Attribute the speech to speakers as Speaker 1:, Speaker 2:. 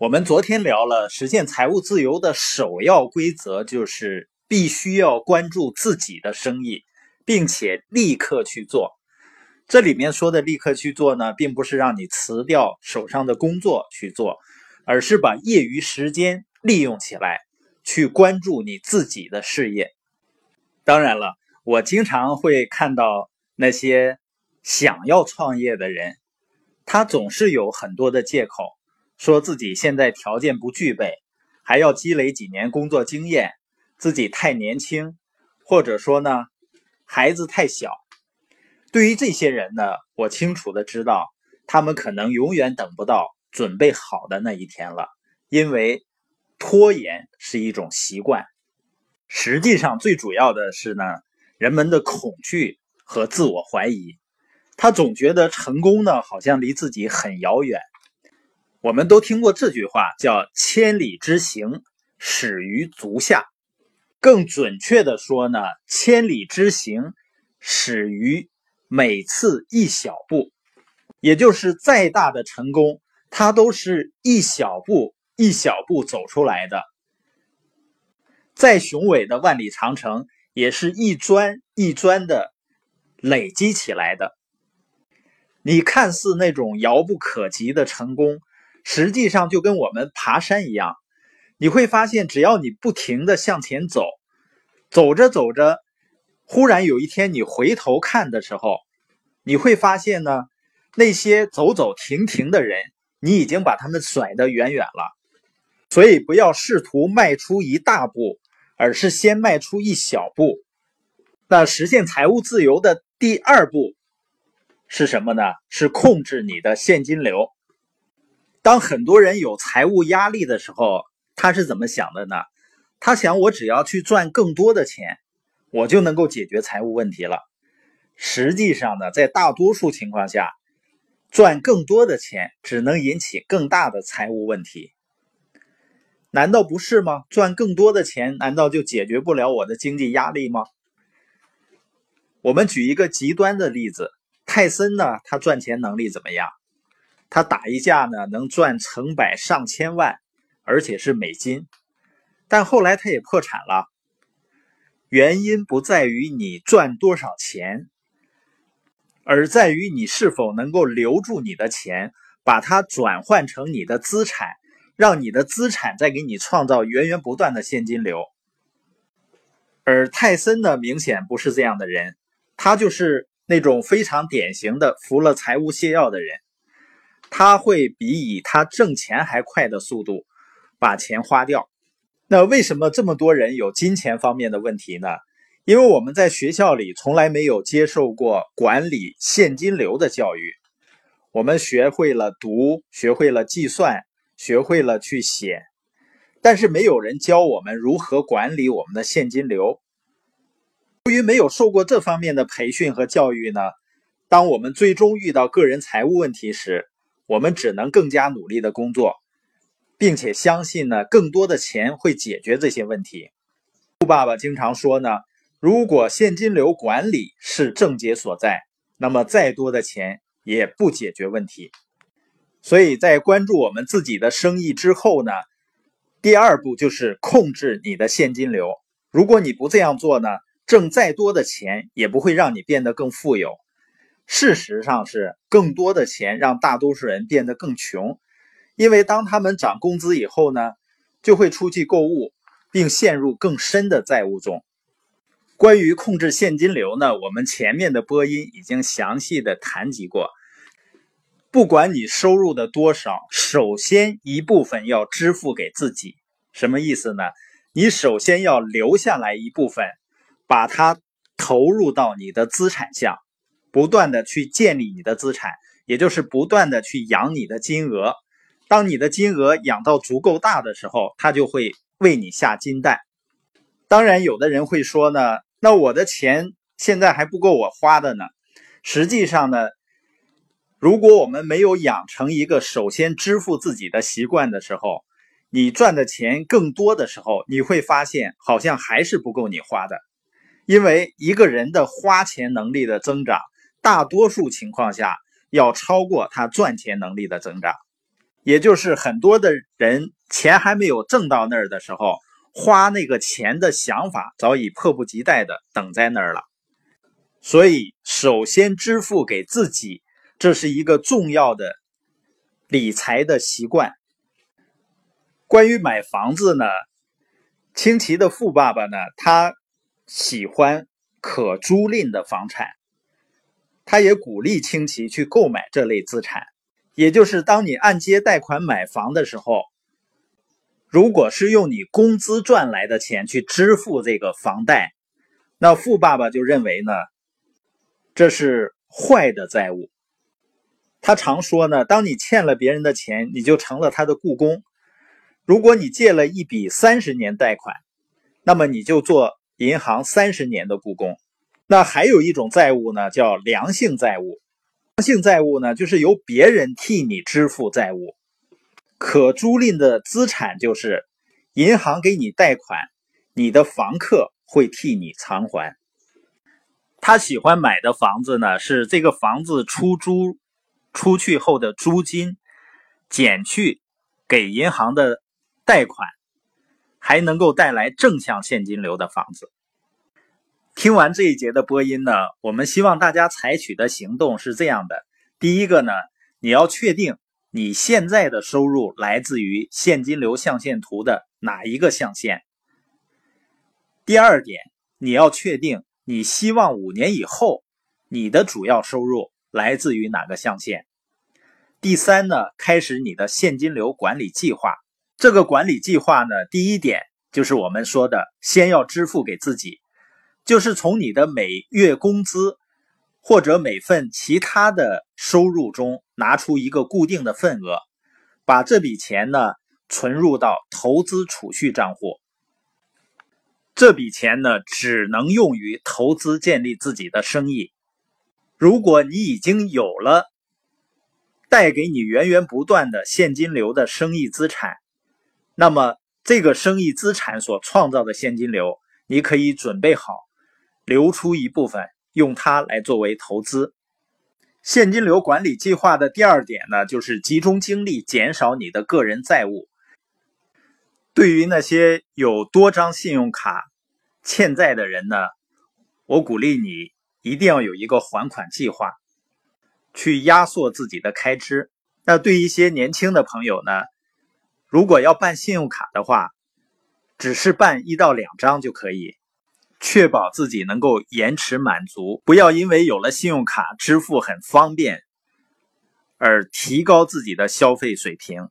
Speaker 1: 我们昨天聊了实现财务自由的首要规则，就是必须要关注自己的生意，并且立刻去做。这里面说的立刻去做呢，并不是让你辞掉手上的工作去做，而是把业余时间利用起来，去关注你自己的事业。当然了，我经常会看到那些想要创业的人，他总是有很多的借口。说自己现在条件不具备，还要积累几年工作经验，自己太年轻，或者说呢，孩子太小。对于这些人呢，我清楚的知道，他们可能永远等不到准备好的那一天了，因为拖延是一种习惯。实际上，最主要的是呢，人们的恐惧和自我怀疑，他总觉得成功呢，好像离自己很遥远。我们都听过这句话，叫“千里之行，始于足下”。更准确的说呢，“千里之行，始于每次一小步”。也就是再大的成功，它都是一小步一小步走出来的；再雄伟的万里长城，也是一砖一砖的累积起来的。你看似那种遥不可及的成功。实际上就跟我们爬山一样，你会发现，只要你不停的向前走，走着走着，忽然有一天你回头看的时候，你会发现呢，那些走走停停的人，你已经把他们甩得远远了。所以不要试图迈出一大步，而是先迈出一小步。那实现财务自由的第二步是什么呢？是控制你的现金流。当很多人有财务压力的时候，他是怎么想的呢？他想，我只要去赚更多的钱，我就能够解决财务问题了。实际上呢，在大多数情况下，赚更多的钱只能引起更大的财务问题。难道不是吗？赚更多的钱，难道就解决不了我的经济压力吗？我们举一个极端的例子，泰森呢，他赚钱能力怎么样？他打一架呢，能赚成百上千万，而且是美金。但后来他也破产了。原因不在于你赚多少钱，而在于你是否能够留住你的钱，把它转换成你的资产，让你的资产再给你创造源源不断的现金流。而泰森呢，明显不是这样的人，他就是那种非常典型的服了财务泻药的人。他会比以他挣钱还快的速度把钱花掉。那为什么这么多人有金钱方面的问题呢？因为我们在学校里从来没有接受过管理现金流的教育。我们学会了读，学会了计算，学会了去写，但是没有人教我们如何管理我们的现金流。由于没有受过这方面的培训和教育呢，当我们最终遇到个人财务问题时，我们只能更加努力的工作，并且相信呢，更多的钱会解决这些问题。兔爸爸经常说呢，如果现金流管理是症结所在，那么再多的钱也不解决问题。所以在关注我们自己的生意之后呢，第二步就是控制你的现金流。如果你不这样做呢，挣再多的钱也不会让你变得更富有。事实上是更多的钱让大多数人变得更穷，因为当他们涨工资以后呢，就会出去购物，并陷入更深的债务中。关于控制现金流呢，我们前面的播音已经详细的谈及过。不管你收入的多少，首先一部分要支付给自己，什么意思呢？你首先要留下来一部分，把它投入到你的资产项。不断的去建立你的资产，也就是不断的去养你的金额。当你的金额养到足够大的时候，它就会为你下金蛋。当然，有的人会说呢，那我的钱现在还不够我花的呢。实际上呢，如果我们没有养成一个首先支付自己的习惯的时候，你赚的钱更多的时候，你会发现好像还是不够你花的。因为一个人的花钱能力的增长。大多数情况下要超过他赚钱能力的增长，也就是很多的人钱还没有挣到那儿的时候，花那个钱的想法早已迫不及待的等在那儿了。所以，首先支付给自己，这是一个重要的理财的习惯。关于买房子呢，清奇的富爸爸呢，他喜欢可租赁的房产，他也鼓励清奇去购买这类资产。也就是当你按揭贷款买房的时候，如果是用你工资赚来的钱去支付这个房贷，那富爸爸就认为呢。这是坏的债务。他常说呢，当你欠了别人的钱，你就成了他的雇工。如果你借了一笔三十年贷款，那么你就做银行三十年的雇工。那还有一种债务呢，叫良性债务。良性债务呢，就是由别人替你支付债务。可租赁的资产就是银行给你贷款，你的房客会替你偿还。他喜欢买的房子呢，是这个房子出租出去后的租金减去给银行的贷款，还能够带来正向现金流的房子。听完这一节的播音呢，我们希望大家采取的行动是这样的：第一个呢，你要确定你现在的收入来自于现金流象限图的哪一个象限；第二点，你要确定。你希望五年以后，你的主要收入来自于哪个象限？第三呢，开始你的现金流管理计划。这个管理计划呢，第一点就是我们说的，先要支付给自己，就是从你的每月工资或者每份其他的收入中拿出一个固定的份额，把这笔钱呢存入到投资储蓄账户。这笔钱呢，只能用于投资建立自己的生意。如果你已经有了带给你源源不断的现金流的生意资产，那么这个生意资产所创造的现金流，你可以准备好留出一部分，用它来作为投资。现金流管理计划的第二点呢，就是集中精力减少你的个人债务。对于那些有多张信用卡欠债的人呢，我鼓励你一定要有一个还款计划，去压缩自己的开支。那对一些年轻的朋友呢，如果要办信用卡的话，只是办一到两张就可以，确保自己能够延迟满足，不要因为有了信用卡支付很方便，而提高自己的消费水平。